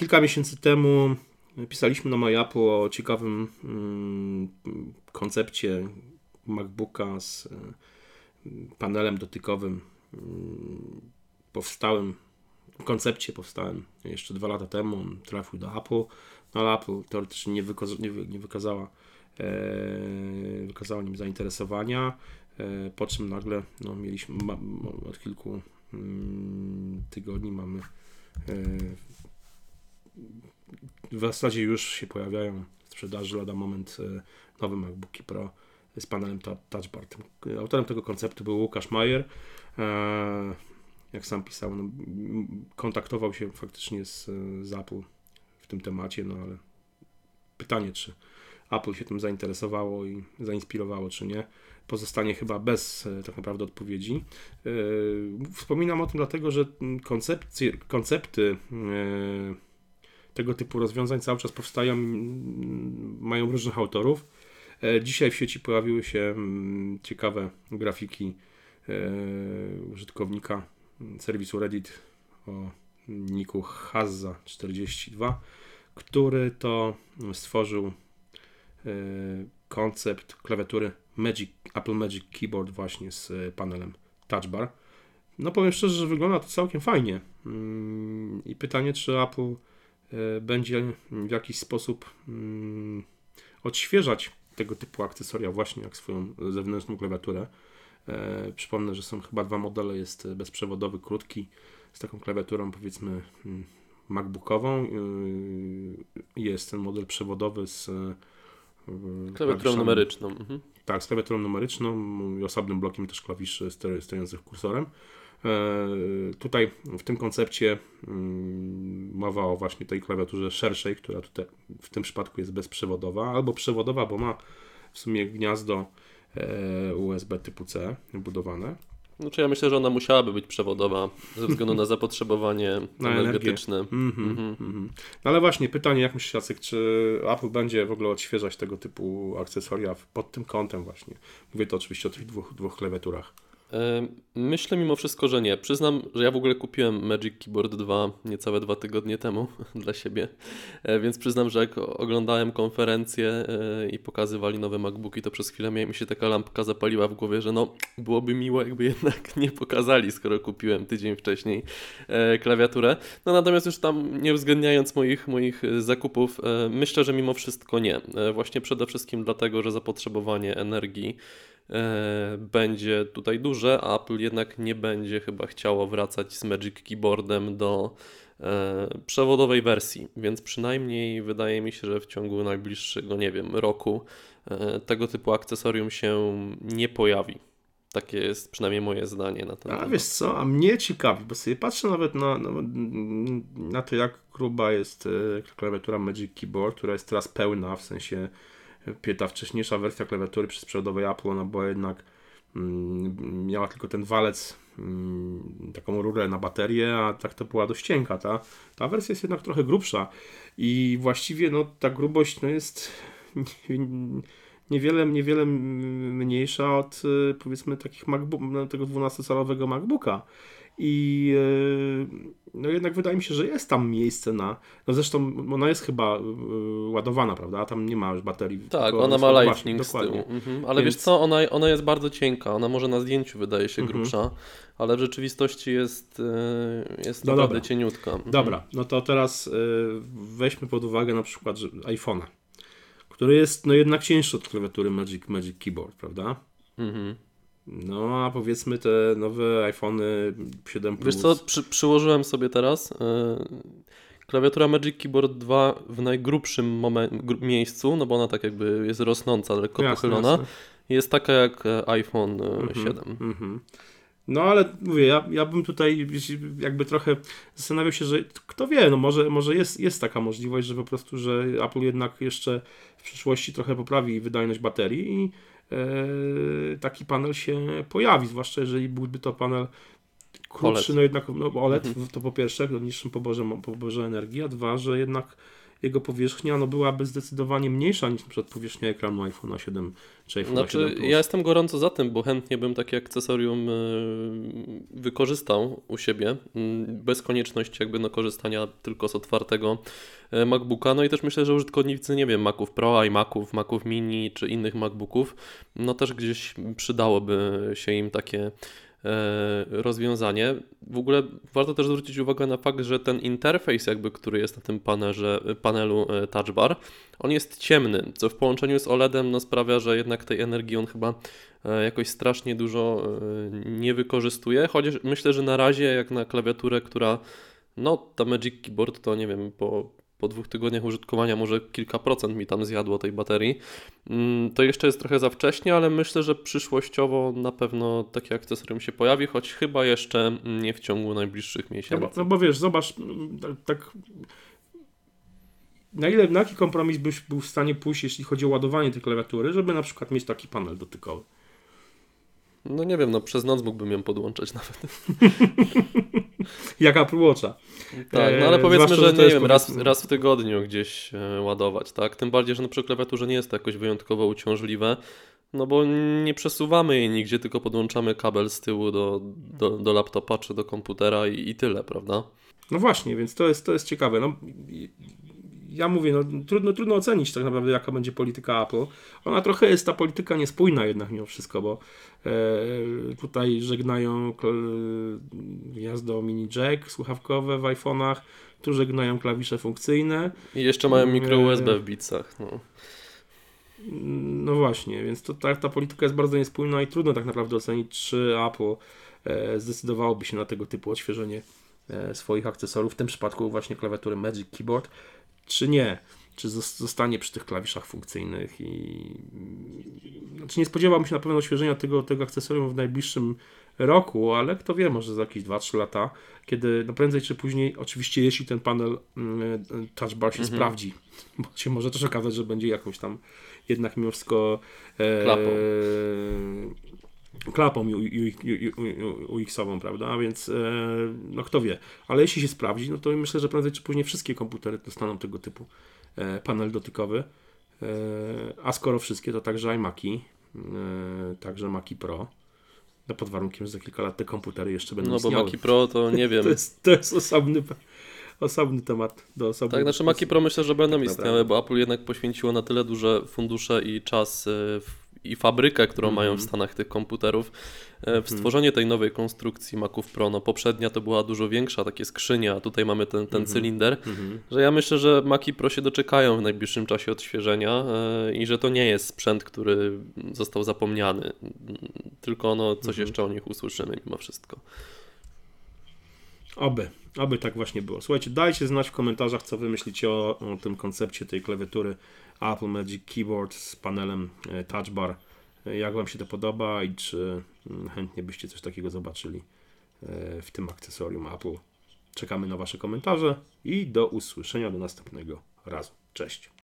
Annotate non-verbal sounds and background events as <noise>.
kilka miesięcy temu pisaliśmy na MyApple o ciekawym mm, koncepcie MacBooka z y, panelem dotykowym mm, powstałym koncepcie powstałem jeszcze dwa lata temu. On trafił do Apple, no ale Apple teoretycznie nie, wykaza nie, nie wykazała, e, wykazała nim zainteresowania, e, po czym nagle no, mieliśmy od kilku mm, tygodni mamy e, w zasadzie już się pojawiają w sprzedaży lada moment e, nowe MacBooki Pro z panelem Touch Bar. Autorem tego konceptu był Łukasz Majer. E, jak sam pisał, no, kontaktował się faktycznie z, z Apple w tym temacie, no ale pytanie, czy Apple się tym zainteresowało i zainspirowało, czy nie, pozostanie chyba bez e, tak naprawdę odpowiedzi. Wspominam o tym dlatego, że koncepcje, koncepty tego typu rozwiązań cały czas powstają, mają różnych autorów. Dzisiaj w sieci pojawiły się ciekawe grafiki użytkownika serwisu Reddit o niku Hazza42, który to stworzył e, koncept klawiatury Magic, Apple Magic Keyboard właśnie z panelem Touch Bar. No powiem szczerze, że wygląda to całkiem fajnie. Mm, I pytanie, czy Apple e, będzie w jakiś sposób mm, odświeżać tego typu akcesoria właśnie jak swoją zewnętrzną klawiaturę. E, przypomnę, że są chyba dwa modele. Jest bezprzewodowy, krótki, z taką klawiaturą powiedzmy mm, MacBookową. E, jest ten model przewodowy z e, klawiaturą numeryczną. Mhm. Tak, z klawiaturą numeryczną i osobnym blokiem też klawiszy stojących kursorem. Tutaj w tym koncepcie mm, mowa o właśnie tej klawiaturze szerszej, która tutaj w tym przypadku jest bezprzewodowa, albo przewodowa, bo ma w sumie gniazdo E, USB typu C budowane. Znaczy ja myślę, że ona musiałaby być przewodowa ze względu na <laughs> zapotrzebowanie na energetyczne. Mm -hmm, mm -hmm. No ale właśnie pytanie, jak myślisz Jacek, czy Apple będzie w ogóle odświeżać tego typu akcesoria pod tym kątem właśnie? Mówię to oczywiście o tych dwóch, dwóch klawiaturach. Myślę mimo wszystko, że nie. Przyznam, że ja w ogóle kupiłem Magic Keyboard 2 niecałe dwa tygodnie temu <laughs> dla siebie, e, więc przyznam, że jak oglądałem konferencję e, i pokazywali nowe MacBooki, to przez chwilę mi się taka lampka zapaliła w głowie, że no byłoby miło, jakby jednak <laughs> nie pokazali, skoro kupiłem tydzień wcześniej e, klawiaturę. No natomiast już tam nie uwzględniając moich, moich zakupów, myślę, że mimo wszystko nie. Właśnie przede wszystkim dlatego, że zapotrzebowanie energii będzie tutaj duże, a Apple jednak nie będzie chyba chciało wracać z Magic Keyboardem do e, przewodowej wersji, więc przynajmniej wydaje mi się, że w ciągu najbliższego, nie wiem, roku e, tego typu akcesorium się nie pojawi. Takie jest przynajmniej moje zdanie na ten a, temat. A wiesz co, a mnie ciekawi, bo sobie patrzę nawet na, na, na to, jak gruba jest klawiatura Magic Keyboard, która jest teraz pełna, w sensie ta wcześniejsza wersja klawiatury przysprzętowej Apple, ona była jednak mm, miała tylko ten walec, mm, taką rurę na baterię, a tak to była dość cienka. Ta, ta wersja jest jednak trochę grubsza i właściwie no, ta grubość no, jest <laughs> niewiele, niewiele mniejsza od y, powiedzmy takich MacBook, no, tego 12-calowego MacBooka i e, no jednak wydaje mi się, że jest tam miejsce na. No zresztą ona jest chyba e, ładowana, prawda? Tam nie ma już baterii. Tak, ona ma lightning z tyłu. Mhm. Ale Więc... wiesz co, ona, ona jest bardzo cienka. Ona może na zdjęciu wydaje się mhm. grubsza, ale w rzeczywistości jest, jest no naprawdę dobra. cieniutka. Mhm. Dobra, no to teraz weźmy pod uwagę na przykład iPhone'a, który jest no jednak cięższy od klawiatury Magic, Magic Keyboard, prawda? Mhm. No, a powiedzmy te nowe iPhony 7 Plus. Wiesz co, przy, przyłożyłem sobie teraz yy, klawiatura Magic Keyboard 2 w najgrubszym miejscu, no bo ona tak jakby jest rosnąca, lekko jasne, pochylona. Jasne. Jest taka jak e, iPhone mm -hmm, 7. Mm -hmm. No ale mówię, ja, ja bym tutaj jakby trochę zastanawiał się, że kto wie, no może, może jest, jest taka możliwość, że po prostu, że Apple jednak jeszcze w przyszłości trochę poprawi wydajność baterii i E, taki panel się pojawi, zwłaszcza jeżeli byłby to panel krótszy, OLED. no jednak no OLED mhm. to po pierwsze w niższym poborze, poborze energii, a dwa, że jednak jego powierzchnia no, byłaby zdecydowanie mniejsza niż np. powierzchnia ekranu iPhone'a 7 czy iPhone'a Znaczy, 7 Plus. ja jestem gorąco za tym, bo chętnie bym takie akcesorium e, wykorzystał u siebie, mm, bez konieczności jakby no korzystania tylko z otwartego e, MacBooka. No i też myślę, że użytkownicy, nie wiem, Maców Pro, iMaców, Maców Mini czy innych MacBooków, no też gdzieś przydałoby się im takie e, rozwiązanie. W ogóle warto też zwrócić uwagę na fakt, że ten interfejs jakby, który jest na tym panelze, panelu e, Touch Bar, on jest ciemny, co w połączeniu z OLEDem no, sprawia, że jednak tej energii on chyba e, jakoś strasznie dużo e, nie wykorzystuje, chociaż myślę, że na razie jak na klawiaturę, która no ta Magic Keyboard to nie wiem, po, po dwóch tygodniach użytkowania może kilka procent mi tam zjadło tej baterii. Mm, To jeszcze jest trochę za wcześnie, ale myślę, że przyszłościowo na pewno takie akcesorium się pojawi, choć chyba jeszcze nie w ciągu najbliższych No miesięcy. bo, no bo wiesz, zobacz, tak- tak na ile, na jaki kompromis byś był w stanie pójść, jeśli chodzi o ładowanie tej klawiatury, żeby na przykład mieć taki panel dotykowy. No nie wiem, no przez noc mógłbym ją podłączać nawet. <laughs> Jak Apple Watcha. Tak, no ale E, powiedzmy, zwłaszcza, że że nie wiem, raz, powiedzmy- raz w tygodniu gdzieś e, ładować, tak? Tym bardziej, że no przy klawiaturze nie jest to jakoś wyjątkowo uciążliwe, no bo nie przesuwamy jej nigdzie, tylko podłączamy kabel z tyłu do, do, do laptopa czy do komputera i, i tyle, prawda? No właśnie, więc to jest, to jest ciekawe. No, ja mówię, no, trudno, trudno ocenić tak naprawdę, jaka będzie polityka Apple. Ona trochę jest ta polityka niespójna jednak mimo wszystko, bo e, tutaj żegnają gniazdo mini jack słuchawkowe w iPhone'ach, tu żegnają klawisze funkcyjne. I jeszcze mają mikro Nie. USB w bicach, no. No właśnie, więc to, ta, ta polityka jest bardzo niespójna i trudno tak naprawdę ocenić, czy Apple e, zdecydowałoby się na tego typu odświeżenie e, swoich akcesoriów, w tym przypadku właśnie klawiatury Magic Keyboard, czy nie. Czy zos- zostanie przy tych klawiszach funkcyjnych i znaczy nie spodziewałbym się na pewno odświeżenia tego, tego akcesorium w najbliższym roku, ale kto wie, może za jakieś 2-3 lata, kiedy no prędzej czy później, oczywiście jeśli ten panel mm, touch bar się Mhm. sprawdzi, bo się może też okazać, że będzie jakąś tam jednak mimo wszystko e, Klapą. Klapą UX-ową, prawda? A więc e, no kto wie. Ale jeśli się sprawdzi, no to myślę, że prędzej czy później wszystkie komputery dostaną tego typu e, panel dotykowy. E, a skoro wszystkie, to także iMaki, także Maki Pro. No pod warunkiem, że za kilka lat te komputery jeszcze będą No bo istniały. Maci Pro to nie <laughs> wiem. To jest, to jest osobny, osobny temat do osobnej Tak, znaczy. Maci Pro myślę, że będą Tak istniały, bo Apple jednak poświęciło na tyle duże fundusze i czas w- i fabrykę, którą Mhm. mają w Stanach tych komputerów, e, w stworzenie tej nowej konstrukcji Maców Pro. No poprzednia to była dużo większa, takie skrzynia, a tutaj mamy ten, ten cylinder, Mhm. że ja myślę, że Maci Pro się doczekają w najbliższym czasie odświeżenia e, i że to nie jest sprzęt, który został zapomniany, tylko no coś Mhm. jeszcze o nich usłyszymy mimo wszystko. Oby, oby tak właśnie było. Słuchajcie, dajcie znać w komentarzach, co wy myślicie o, o tym koncepcie tej klawiatury Apple Magic Keyboard z panelem e, Touch Bar. E, Jak wam się to podoba i czy mm, chętnie byście coś takiego zobaczyli e, w tym akcesorium Apple. Czekamy na wasze komentarze i do usłyszenia do następnego razu. Cześć.